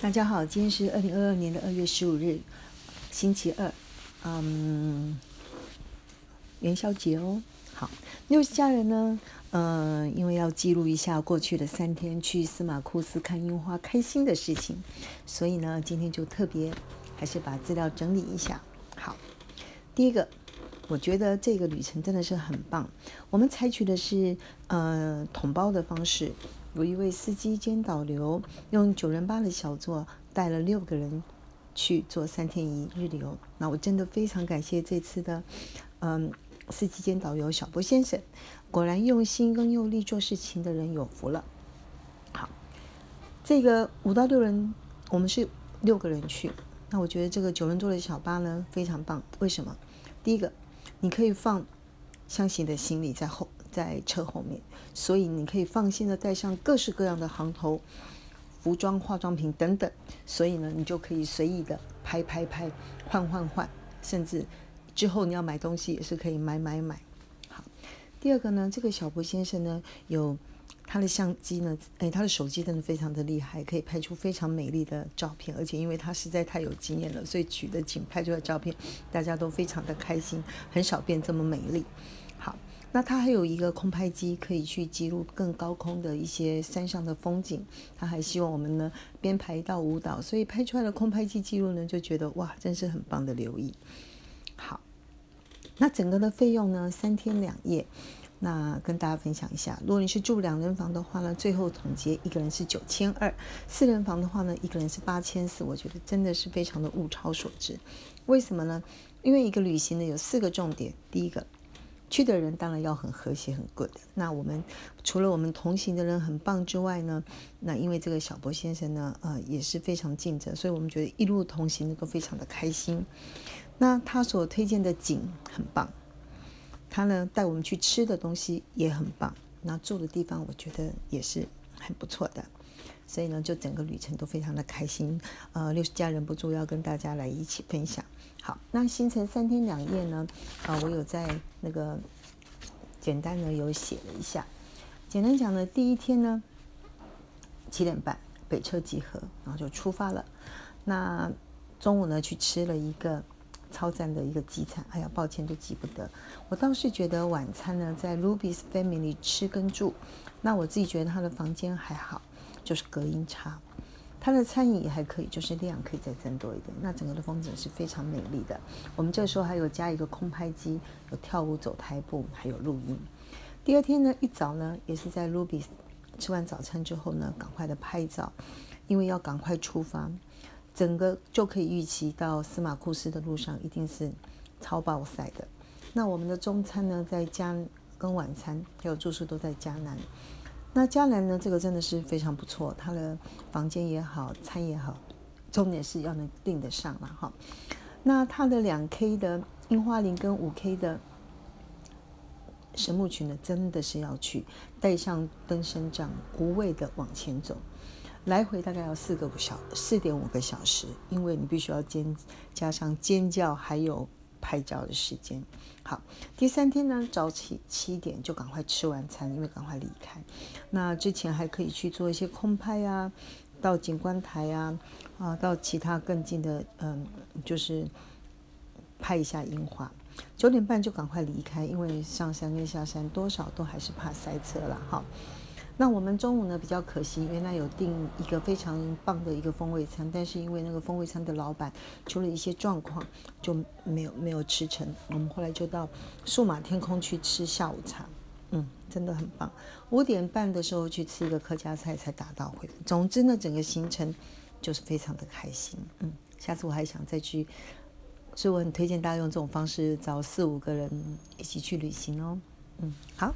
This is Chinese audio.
大家好，今天是二零二二年的二月十五日，星期二，嗯，元宵节哦。好，六十家人呢，嗯，因为要记录一下过去的三天去司马库斯看樱花开心的事情，所以呢，今天就特别还是把资料整理一下。好，第一个，我觉得这个旅程真的是很棒。我们采取的是呃统包的方式。有一位司机兼导游，用九人八的小座带了六个人去做三天一日游。那我真的非常感谢这次的，嗯，司机兼导游小波先生。果然用心跟用力做事情的人有福了。好，这个五到六人，我们是六个人去。那我觉得这个九人座的小巴呢非常棒。为什么？第一个，你可以放箱型的行李在后。在车后面，所以你可以放心的带上各式各样的行头、服装、化妆品等等。所以呢，你就可以随意的拍拍拍、换换换，甚至之后你要买东西也是可以买买买。好，第二个呢，这个小博先生呢，有他的相机呢，哎，他的手机真的非常的厉害，可以拍出非常美丽的照片。而且因为他实在太有经验了，所以取的景拍出的照片，大家都非常的开心，很少变这么美丽。那它还有一个空拍机，可以去记录更高空的一些山上的风景。他还希望我们呢编排一道舞蹈，所以拍出来的空拍机记录呢，就觉得哇，真是很棒的留意。好，那整个的费用呢，三天两夜。那跟大家分享一下，如果你是住两人房的话呢，最后总结一个人是九千二；四人房的话呢，一个人是八千四。我觉得真的是非常的物超所值。为什么呢？因为一个旅行呢有四个重点，第一个。去的人当然要很和谐、很 good。那我们除了我们同行的人很棒之外呢，那因为这个小博先生呢，呃，也是非常尽责，所以我们觉得一路同行都非常的开心。那他所推荐的景很棒，他呢带我们去吃的东西也很棒，那住的地方我觉得也是很不错的。所以呢，就整个旅程都非常的开心。呃，六十家人不住，要跟大家来一起分享。好，那行程三天两夜呢？啊，我有在那个简单的有写了一下。简单讲呢，第一天呢，七点半北车集合，然后就出发了。那中午呢，去吃了一个超赞的一个鸡餐。哎呀，抱歉都记不得。我倒是觉得晚餐呢，在 Ruby's Family 吃跟住。那我自己觉得他的房间还好。就是隔音差，它的餐饮也还可以，就是量可以再增多一点。那整个的风景是非常美丽的。我们这时候还有加一个空拍机，有跳舞、走台步，还有录音。第二天呢，一早呢，也是在 Ruby 吃完早餐之后呢，赶快的拍照，因为要赶快出发，整个就可以预期到司马库斯的路上一定是超暴晒的。那我们的中餐呢，在加跟晚餐还有住宿都在加南。那加南呢？这个真的是非常不错，他的房间也好，餐也好，重点是要能订得上了哈。那他的两 K 的樱花林跟五 K 的神木群呢，真的是要去带上登山杖，无畏的往前走，来回大概要四个五小四点五个小时，因为你必须要尖加上尖叫还有。拍照的时间，好。第三天呢，早起七点就赶快吃完餐，因为赶快离开。那之前还可以去做一些空拍啊，到景观台啊，啊，到其他更近的，嗯，就是拍一下樱花。九点半就赶快离开，因为上山跟下山多少都还是怕塞车了，哈。那我们中午呢比较可惜，原来有订一个非常棒的一个风味餐，但是因为那个风味餐的老板出了一些状况，就没有没有吃成。我们后来就到数码天空去吃下午茶，嗯，真的很棒。五点半的时候去吃一个客家菜才打道回府。总之呢，整个行程就是非常的开心，嗯，下次我还想再去，所以我很推荐大家用这种方式找四五个人一起去旅行哦，嗯，好。